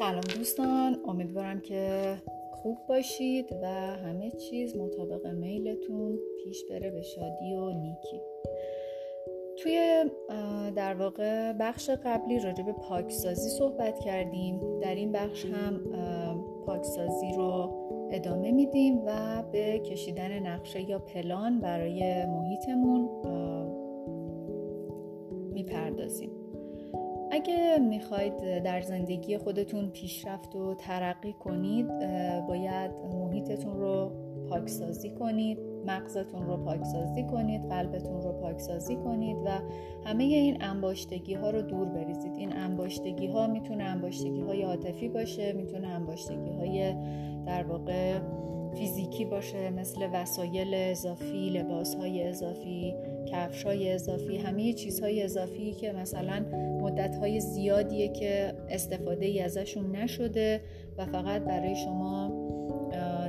سلام دوستان امیدوارم که خوب باشید و همه چیز مطابق میلتون پیش بره به شادی و نیکی. توی در واقع بخش قبلی راجع به پاکسازی صحبت کردیم. در این بخش هم پاکسازی رو ادامه میدیم و به کشیدن نقشه یا پلان برای محیطمون اگه می‌خواید در زندگی خودتون پیشرفت و ترقی کنید باید محیطتون رو پاکسازی کنید مغزتون رو پاکسازی کنید قلبتون رو پاکسازی کنید و همه این انباشتگی ها رو دور بریزید. این انباشتگی ها می‌تونه انباشتگی های عاطفی باشه می‌تونه انباشتگی های در واقع فیزیکی باشه مثل وسایل اضافی لباس های اضافی کفش های اضافی همه چیزهای اضافی که مثلا مدت های زیادیه که استفاده ای ازشون نشده و فقط برای شما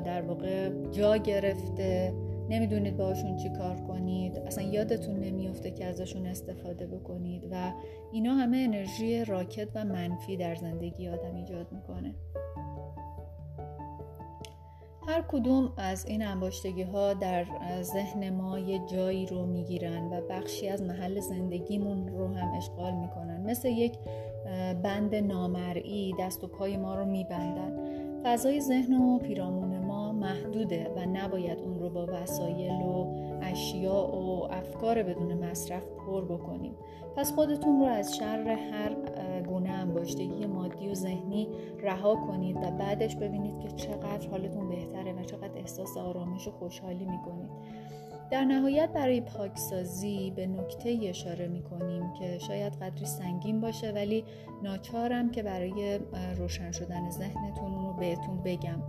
در واقع جا گرفته. نمی‌دونید باشون چی کار کنید. اصلا یادتون نمیافته که ازشون استفاده بکنید و اینا همه انرژی راکت و منفی در زندگی آدم ایجاد می‌کنه. هر کدوم از این انباشتگی ها در ذهن ما یه جایی رو می‌گیرن و بخشی از محل زندگیمون رو هم اشغال می‌کنن. مثل یک بند نامرئی دست و پای ما رو میبندن. فضای ذهن و پیرامون ما محدوده و نباید اون رو با وسایل و اشیاء و افکار بدون مصرف پر بکنیم. پس خودتون رو از شر هر گونه انباشتگی مادی و ذهنی رها کنید و بعدش ببینید که چقدر حالتون بهتره و چقدر احساس آرامش و خوشحالی می‌کنید. در نهایت برای پاکسازی به نکته اشاره می‌کنیم که شاید قدری سنگین باشه ولی ناچارم که برای روشن شدن ذهنتون رو بهتون بگم.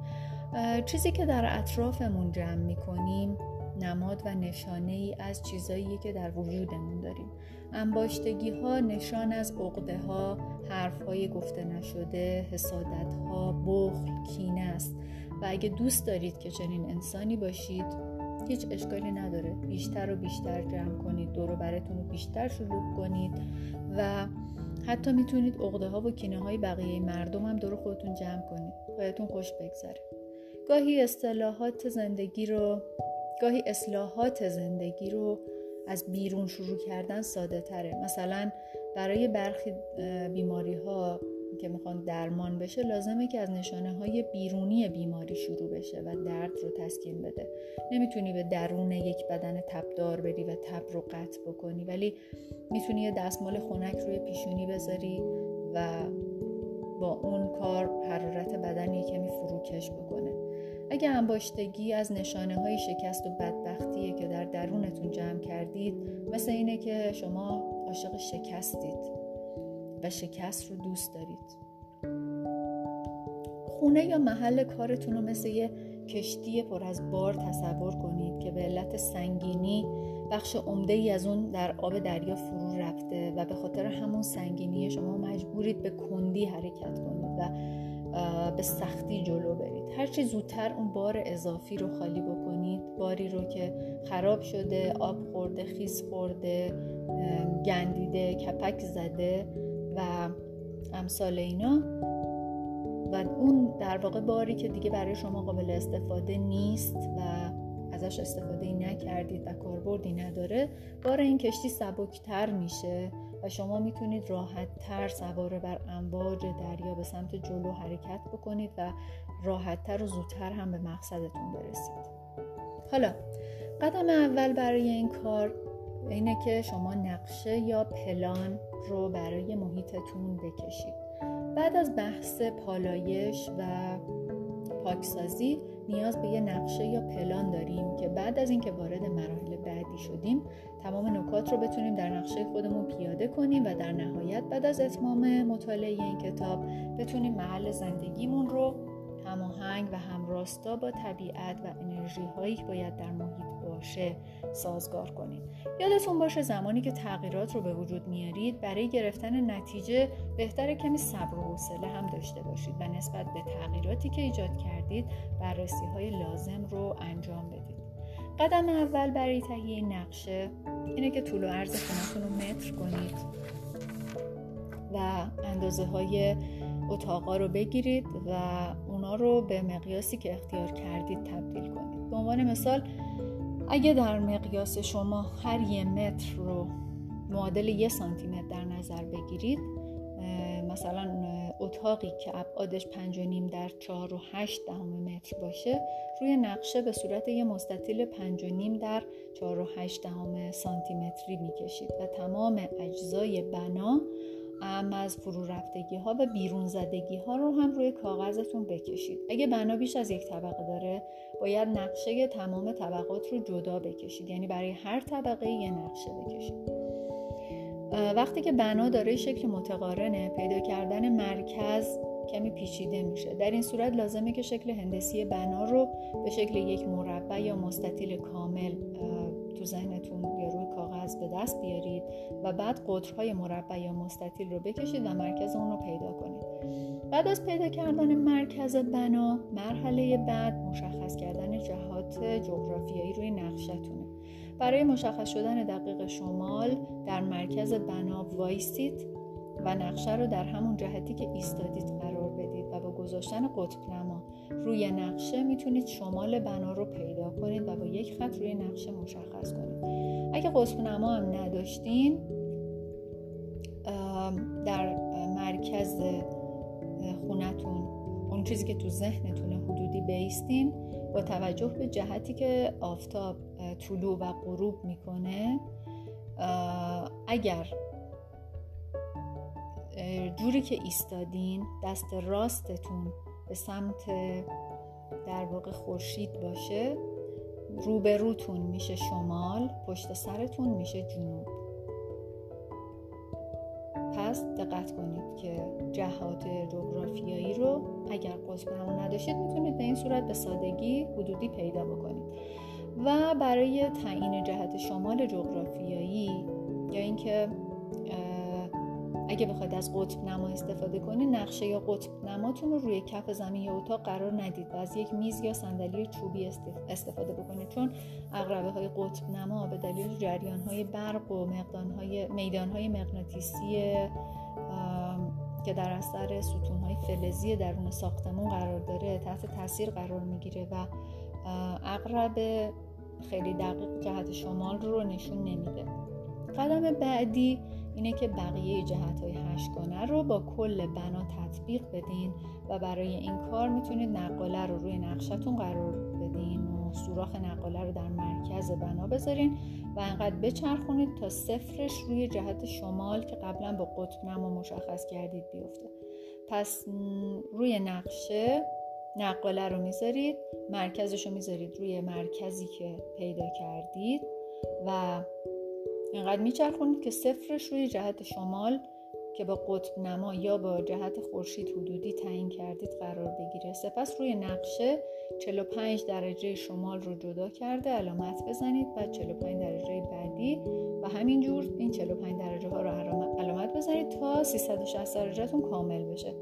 چیزی که در اطرافمون جمع می‌کنیم نماد و نشانه ای از چیزایی که در وجودمون داریم. انباشتگی ها نشان از عقده ها حرف های گفته نشده حسادت ها بخل کینه است. و اگه دوست دارید که چنین انسانی باشید هیچ اشکالی نداره. بیشتر و بیشتر جمع کنید. دور براتون رو بیشتر شلوغ کنید. و حتی می‌تونید عقده ها و کینه های بقیه مردم هم دور خودتون جمع کنید. بهتون خوش بگذره. گاهی اصطلاحات زندگی رو گاهی اصلاحات زندگی رو از بیرون شروع کردن ساده تره مثلا برای برخی بیماری ها که می‌خوان درمان بشه لازمه که از نشانه های بیرونی بیماری شروع بشه و درد رو تسکین بده. نمی‌تونی به درون یک بدن تبدار بری و تب رو قطع بکنی ولی می‌تونی یه دستمال خنک روی پیشونی بذاری و با اون کار حرارت بدن یه کمی فروکش بکنه. اگه انباشتگی از نشانه های شکست و بدبختیه که در درونتون جمع کردید مثل اینه که شما عاشق شکستید. و شکست رو دوست دارید. خونه یا محل کارتون رو مثل یه کشتی پر از بار تصور کنید که به علت سنگینی بخش عمده ای از اون در آب دریا فرو رفته و به خاطر همون سنگینی شما مجبورید به کندی حرکت کنید و به سختی جلو برید. هرچی زودتر اون بار اضافی رو خالی بکنید باری رو که خراب شده آب خورده خیس خورده گندیده کپک زده و امثال اینا. و اون در واقع باری که دیگه برای شما قابل استفاده نیست و ازش استفاده نکردید و کاربردی نداره بار این کشتی سبکتر میشه و شما می‌تونید راحت تر سوار بر امواج دریا به سمت جلو حرکت بکنید و راحتتر و زودتر هم به مقصدتون برسید. حالا قدم اول برای این کار اینه که شما نقشه یا پلان رو برای محیطتون بکشید. بعد از بحث پالایش و پاکسازی نیاز به یه نقشه یا پلان داریم که بعد از اینکه وارد مراحل بعدی شدیم تمام نکات رو بتونیم در نقشه خودمون پیاده کنیم و در نهایت بعد از اتمام مطالعه این کتاب بتونیم محل زندگیمون رو هماهنگ و همراستا با طبیعت و انرژی هایی که باید در محیط باشه سازگار کنید یادتون باشه زمانی که تغییرات رو به وجود میارید برای گرفتن نتیجه بهتر کمی صبر و حوصله هم داشته باشید و نسبت به تغییراتی که ایجاد کردید بررسی های لازم رو انجام بدید. قدم اول برای تهیه نقشه اینه که طول و عرض خونتون رو متر کنید و اندازه های اتاقا رو بگیرید و اونا رو به مقیاسی که اختیار کردید تبدیل کنید. به عنوان مثال اگه در مقیاس شما هر یه متر رو معادل یه سانتی متر در نظر بگیرید مثلا اتاقی که ابعادش پنج و نیم در چهار و هشت دهم متر باشه روی نقشه به صورت یه مستطیل پنج و نیم در چهار و هشت دهم سانتی متری می‌کشید و تمام اجزای بنا ام از فرو رفتگی ها و بیرون زدگی ها رو هم روی کاغذتون بکشید. اگه بنا بیش از یک طبقه داره باید نقشه تمام طبقات رو جدا بکشید. یعنی برای هر طبقه یه نقشه بکشید. وقتی که بنا داره شکل متقارنه. پیدا کردن مرکز کمی پیچیده میشه. در این صورت لازمه که شکل هندسی بنا رو به شکل یک مربع یا مستطیل کامل تو ذهنتون یا روی کاغذ به دست بیارید و بعد قطرهای مربع یا مستطیل رو بکشید و مرکز اون رو پیدا کنید. بعد از پیدا کردن مرکز بنا مرحله بعد مشخص کردن جهات جغرافیایی روی نقشتونه. برای مشخص شدن دقیق شمال در مرکز بنا وایسید و نقشه رو در همون جهتی که ایستادید قرار بدید و با گذاشتن قطب روی نقشه می‌تونید شمال بنا رو پیدا کنید و با یک خط روی نقشه مشخص کنید. اگه قطب نما هم نداشتین در مرکز خونتون اون چیزی که تو ذهنتون حدودی بیستین با توجه به جهتی که آفتاب طلوع و غروب می‌کنه اگر جوری که ایستادین دست راستتون به سمت در واقع خورشید باشه روبروتون میشه شمال پشت سرتون میشه جنوب. پس دقت کنید که جهات جغرافیایی رو اگر قطب همون نداشتید می‌تونید به این صورت به سادگی حدودی پیدا بکنید. و برای تعیین جهت شمال جغرافیایی یا اینکه اگه بخواید از قطب نما استفاده کنید نقشه یا قطب نماتون رو روی کف زمین یا اتاق قرار ندید و از یک میز یا صندلی چوبی استفاده بکنید. چون اقربه های قطب نما به دلیل جریان های برق و های میدان های مغناطیسی که در اثر ستون های فلزی درون ساختمون قرار داره تحت تاثیر قرار می‌گیره و اقرب خیلی دقیق جهت شمال رو نشون نمیده. قدم بعدی اینه که بقیه جهت های هشتگانه رو با کل بنا تطبیق بدین و برای این کار می‌تونید نقاله رو روی نقشتون قرار بدین و سوراخ نقاله رو در مرکز بنا بذارین و انقدر بچرخونید تا صفرش روی جهت شمال که قبلا با قطب نما مشخص کردید بیفته. پس روی نقشه نقاله رو می‌ذارید مرکزش رو می‌ذارید روی مرکزی که پیدا کردید و اینقدر میچرخونید که صفرش روی جهت شمال که با قطب نما یا با جهت خورشید حدودی تعیین کردید قرار بگیره. سپس روی نقشه 45 درجه شمال رو جدا کرده علامت بزنید. و 45 درجه بعدی و همینجور این 45 درجه ها رو علامت بزنید تا 360 درجهتون کامل بشه.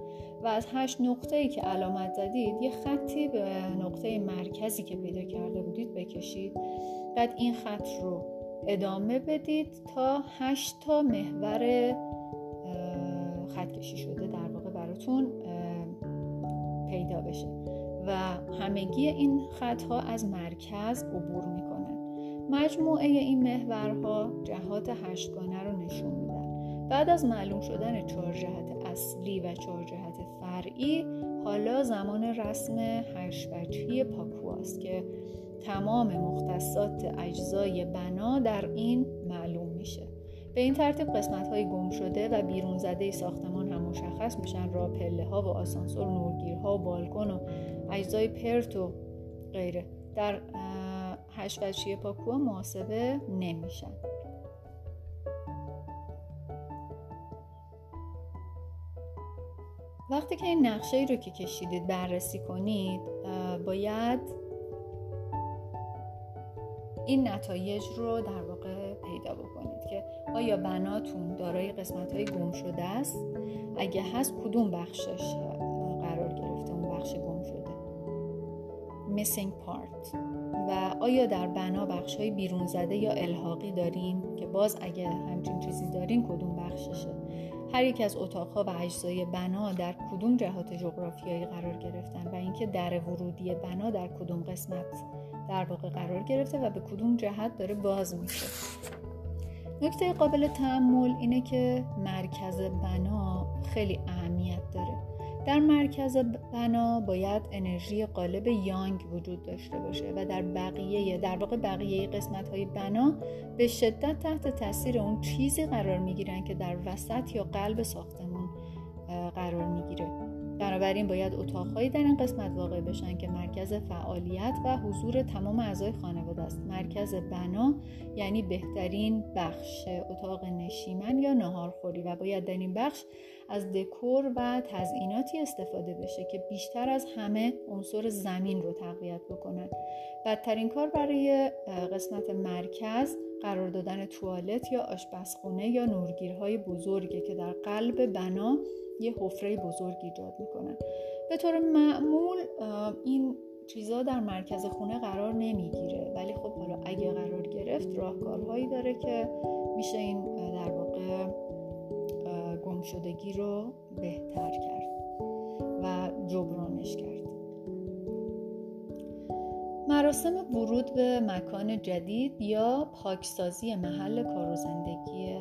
و از 8 نقطه ای که علامت زدید یه خطی به نقطه مرکزی که پیدا کرده بودید بکشید. بعد این خط رو ادامه بدید تا 8 تا محور خط کشی شده در واقع براتون پیدا بشه. و همگی این خطها از مرکز عبور می‌کنن. مجموعه این محورها جهات هشتگانه رو نشون میدن. بعد از معلوم شدن چهار جهت اصلی و چهار جهت فرعی حالا زمان رسم هشت وجهی پاکواست که تمام مختصات اجزای بنا در این معلوم میشه. به این ترتیب قسمت های گم شده و بیرون زده ساختمان هم مشخص میشن. را پله ها و آسانسور نورگیرها و بالکن و اجزای پرت و غیره. در هشت وجهی پاکو محاسبه نمیشن. وقتی که این نقشه ای رو که کشیدید بررسی کنید باید این نتایج رو در واقع پیدا بکنید که آیا بناتون دارای قسمت های گم شده است؟ اگه هست کدوم بخشش قرار گرفته؟ اون بخش گم شده. Missing part. و آیا در بنا بخش های بیرون زده یا الحاقی دارین؟ که باز اگه همچین چیزی دارین کدوم بخششه؟ هر یک از اتاقها و اجزای بنا در کدوم جهات جغرافیایی قرار گرفتن؟ و اینکه در ورودی بنا در کدوم قسمت در واقع قرار گرفته و به کدوم جهت داره باز میشه. نکته قابل تعمل اینه که مرکز بنا خیلی اهمیت داره. در مرکز بنا باید انرژی قالب یانگ وجود داشته باشه و در بقیه در واقع بقیه قسمت های بنا به شدت تحت تاثیر اون چیزی قرار می‌گیرن که در وسط یا قلب ساختمون قرار می‌گیره. بنابراین باید اتاقهایی در این قسمت واقع بشن که مرکز فعالیت و حضور تمام اعضای خانواده است. مرکز بنا یعنی بهترین بخش اتاق نشیمن یا نهارخوری و باید در این بخش از دکور و تزئیناتی استفاده بشه که بیشتر از همه عنصر زمین رو تقویت بکنن. بدترین کار برای قسمت مرکز قرار دادن توالت یا آشپزخونه یا نورگیرهای بزرگه که در قلب بنا یه حفره بزرگ ایجاد می‌کنن. به طور معمول این چیزا در مرکز خونه قرار نمی‌گیره. ولی خب حالا اگه قرار گرفت راهکارهایی داره که میشه این در واقع گمشدگی رو بهتر کرد و جبرانش کرد. مراسم ورود به مکان جدید یا پاکسازی محل کار و زندگی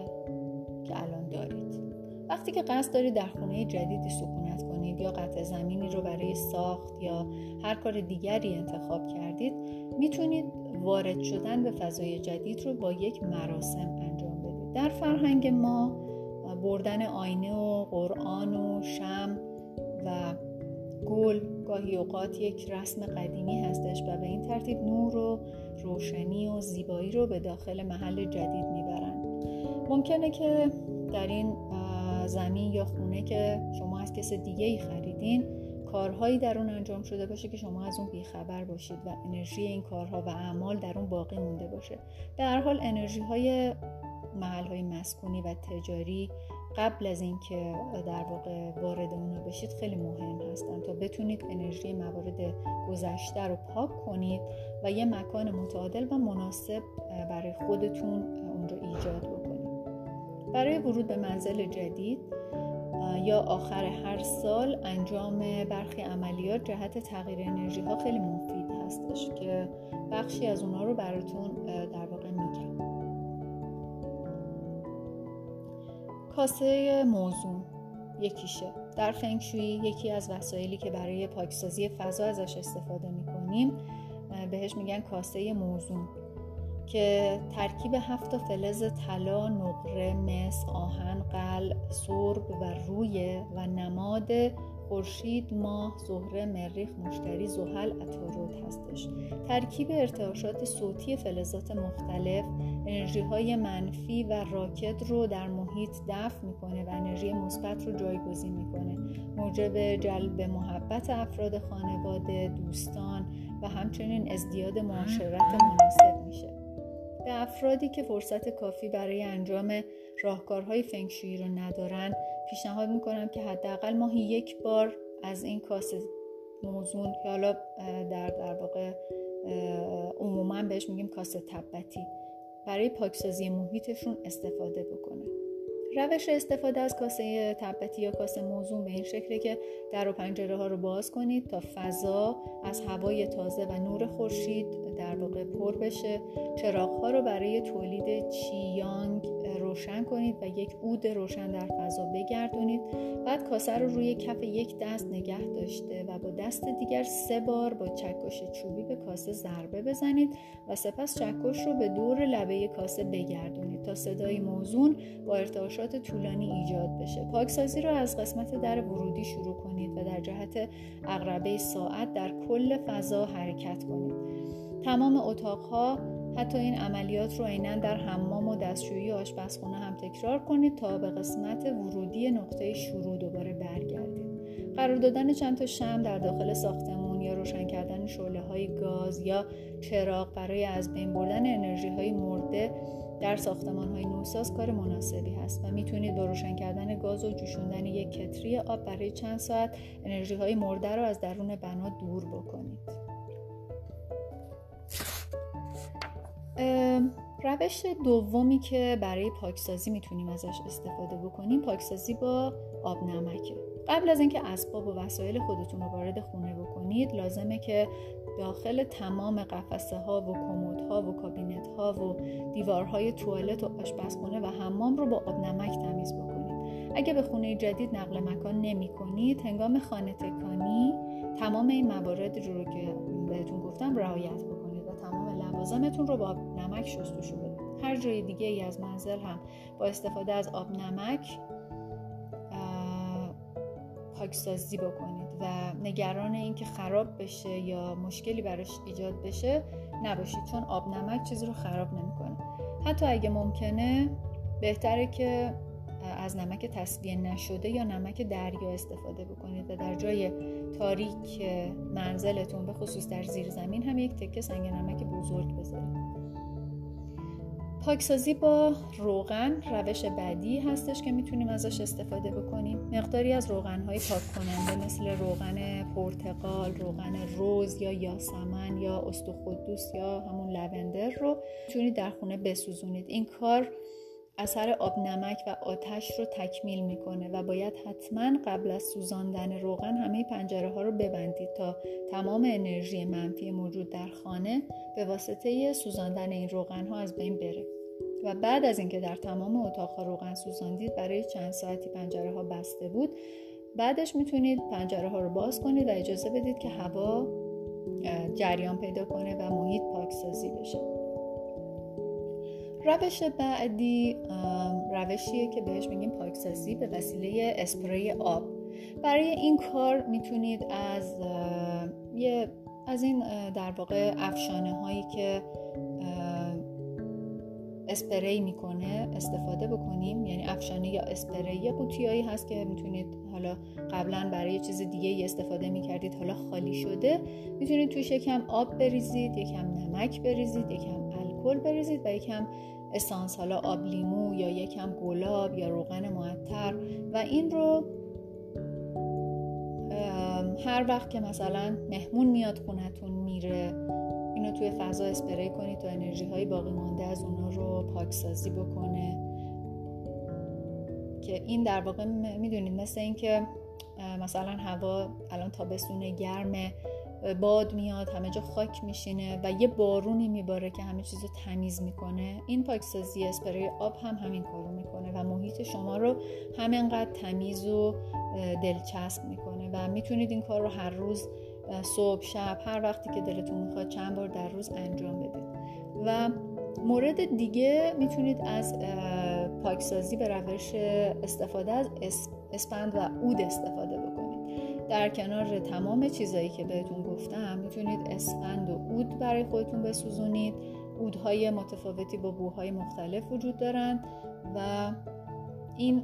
وقتی که قصد دارید در خونه جدیدی سکونت کنید یا قطع زمینی رو برای ساخت یا هر کار دیگری انتخاب کردید می‌تونید وارد شدن به فضای جدید رو با یک مراسم انجام بدید. در فرهنگ ما بردن آینه و قرآن و شم و گل گاهی اوقات یک رسم قدیمی هستش و به این ترتیب نور و روشنی و زیبایی رو به داخل محل جدید می‌برن ممکنه که در این زمین یا خونه که شما از کس دیگه ای خریدین کارهایی در اون انجام شده باشه که شما از اون بیخبر باشید و انرژی این کارها و اعمال در اون باقی مونده باشه. در حال انرژی های محل های مسکونی و تجاری قبل از اینکه در واقع وارد اونا بشید خیلی مهم هستن تا بتونید انرژی موارد گذشته رو پاک کنید و یه مکان متعادل و مناسب برای خودتون اونجا ایجاد بکنید برای ورود به منزل جدید یا آخر هر سال انجام برخی عملیات جهت تغییر انرژی ها خیلی مفید هستش که بخشی از اونا رو براتون در واقع میگم. کاسه موزون یکیشه. در فنگشویی یکی از وسایلی که برای پاکسازی فضا ازش استفاده می‌کنیم بهش میگن کاسه موزون. که ترکیب هفت فلز طلا، نقره، مس، آهن، قل، سرب و روی و نماد خورشید ماه زهره مریخ مشتری زحل عطارد هستش. ترکیب ارتعاشات صوتی فلزات مختلف انرژی های منفی و راکت رو در محیط دفع می‌کنه و انرژی مثبت رو جایگزین می‌کنه. موجب جلب محبت افراد خانواده دوستان و همچنین ازدیاد معاشرت مناسب میشه. به افرادی که فرصت کافی برای انجام راهکارهای فنگشویی رو ندارن پیشنهاد می‌کنم که حداقل ماهی یک بار از این کاسه موزون که حالا در در واقع عموما بهش میگیم کاسه تبتی برای پاکسازی محیطشون استفاده بکنه. روش استفاده از کاسه تبتی یا کاسه موزون به این شکله که در و پنجره ها رو باز کنید تا فضا از هوای تازه و نور خورشید در واقع پر بشه. چراغ ها رو برای تولید چیانگ روشن کنید و یک عود روشن در فضا بگردونید. بعد کاسه رو روی کف یک دست نگه داشته و با دست دیگر سه بار با چکش چوبی به کاسه ضربه بزنید و سپس چکش رو به دور لبه کاسه بگردونید تا صدای موزون با ارتعاشات طولانی ایجاد بشه. پاکسازی رو از قسمت در ورودی شروع کنید و در جهت اقربه ساعت در کل فضا حرکت کنید. تمام اتاقها حتی این عملیات رو عینا در حمام و دستشویی آشپزخونه هم تکرار کنید تا به قسمت ورودی نقطه شروع دوباره برگردید قرار دادن چند تا شم در داخل ساختمون یا روشن کردن شعله های گاز یا چراغ برای از بین بردن انرژی های مرده در ساختمان های نوساز کار مناسبی هست و می‌تونید با روشن کردن گاز و جوشوندن یک کتری آب برای چند ساعت انرژی های مرده رو از درون بنا دور بکنید. روش دومی که برای پاکسازی می‌تونیم ازش استفاده بکنیم پاکسازی با آب نمکه. قبل از اینکه اسباب و وسایل خودتون رو وارد خونه بکنید لازمه که داخل تمام قفسه ها و کمد ها و کابینت ها و دیوارهای توالت و آشپزخونه و حمام رو با آب نمک تمیز بکنید. اگه به خونه جدید نقل مکان نمی کنید هنگام خانه تکانی تمام این موارد رو که بهتون گفتم رعایت بکنید. تمام لوازمتون رو با آب نمک شستشو بدید هر جای دیگه ای از منزل هم با استفاده از آب نمک پاکسازی بکنید و نگران اینکه خراب بشه یا مشکلی براش ایجاد بشه نباشید چون آب نمک چیزی رو خراب نمی‌کنه. حتی اگه ممکنه بهتره که از نمک تصویه نشده یا نمک دریا استفاده بکنید و در جای تاریک منزلتون به خصوص در زیر زمین هم یک تکه سنگ نمک بزرگ بذارید. پاکسازی با روغن روش بعدی هستش که می‌تونیم ازش استفاده بکنیم. مقداری از روغن های پاک کننده مثل روغن پرتقال، روغن روز یا یاسمن یا استخدوس یا همون لوندر رو می‌تونید در خونه بسوزونید. این کار اثر آب نمک و آتش رو تکمیل می‌کنه و باید حتما قبل از سوزاندن روغن همه پنجره ها رو ببندید تا تمام انرژی منفی موجود در خانه به واسطه سوزاندن این روغن ها از بین بره. و بعد از اینکه در تمام اتاق روغن سوزاندید برای چند ساعتی پنجره ها بسته بود. بعدش می‌تونید پنجره ها رو باز کنید و اجازه بدید که هوا جریان پیدا کنه و محیط پاکسازی بشه. روش بعدی روشیه که بهش میگیم پاکسازی به وسیله اسپری آب. برای این کار می‌تونید از یه از این در واقع افشانه هایی که اسپری می‌کنه استفاده بکنیم. یعنی افشانه یا اسپری یا قوطیایی هست که می‌تونید حالا قبلا برای چیز دیگه ای استفاده می‌کردید حالا خالی شده. می‌تونید توش یکم آب بریزید یکم نمک بریزید یکم الکل بریزید و یکم اسانس حالا آب لیمو یا یکم گلاب یا روغن معطر. و این رو هر وقت که مثلا مهمون میاد خونتون میره اینو توی فضا اسپری کنید تا انرژی های باقی مانده از اونا رو پاکسازی بکنه. که این در واقع می‌دونید مثل اینکه مثلا هوا الان تابستون گرمه. باد میاد همه جا خاک میشینه و یه بارونی میباره که همه چیز رو تمیز می‌کنه. این پاکسازی اسپری آب هم همین کارو می‌کنه و محیط شما رو همینقدر تمیز و دلچسب می‌کنه و می‌تونید این کار رو هر روز صبح شب هر وقتی که دلتون می‌خواد چند بار در روز انجام بدید. و مورد دیگه می‌تونید از پاکسازی به روش استفاده از اسپند و اود استفاده در کنار تمام چیزایی که بهتون گفتم می‌تونید اسفند و اود برای خودتون بسوزونید. اودهای متفاوتی با بوهای مختلف وجود دارن و این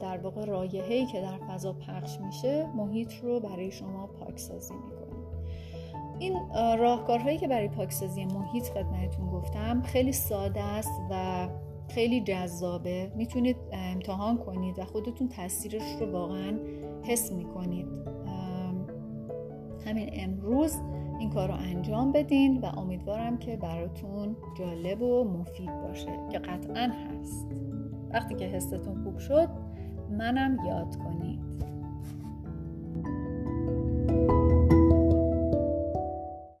در واقع رایحه‌ای که در فضا پخش میشه محیط رو برای شما پاکسازی می‌کنه. این راهکارهایی که برای پاکسازی محیط خدمتتون گفتم خیلی ساده است و خیلی جذابه. می‌تونید امتحان کنید و خودتون تاثیرش رو واقعا حس می‌کنید. همین امروز این کار رو انجام بدین و امیدوارم که براتون جالب و مفید باشه که قطعا هست. وقتی که حستون خوب شد منم یاد کنید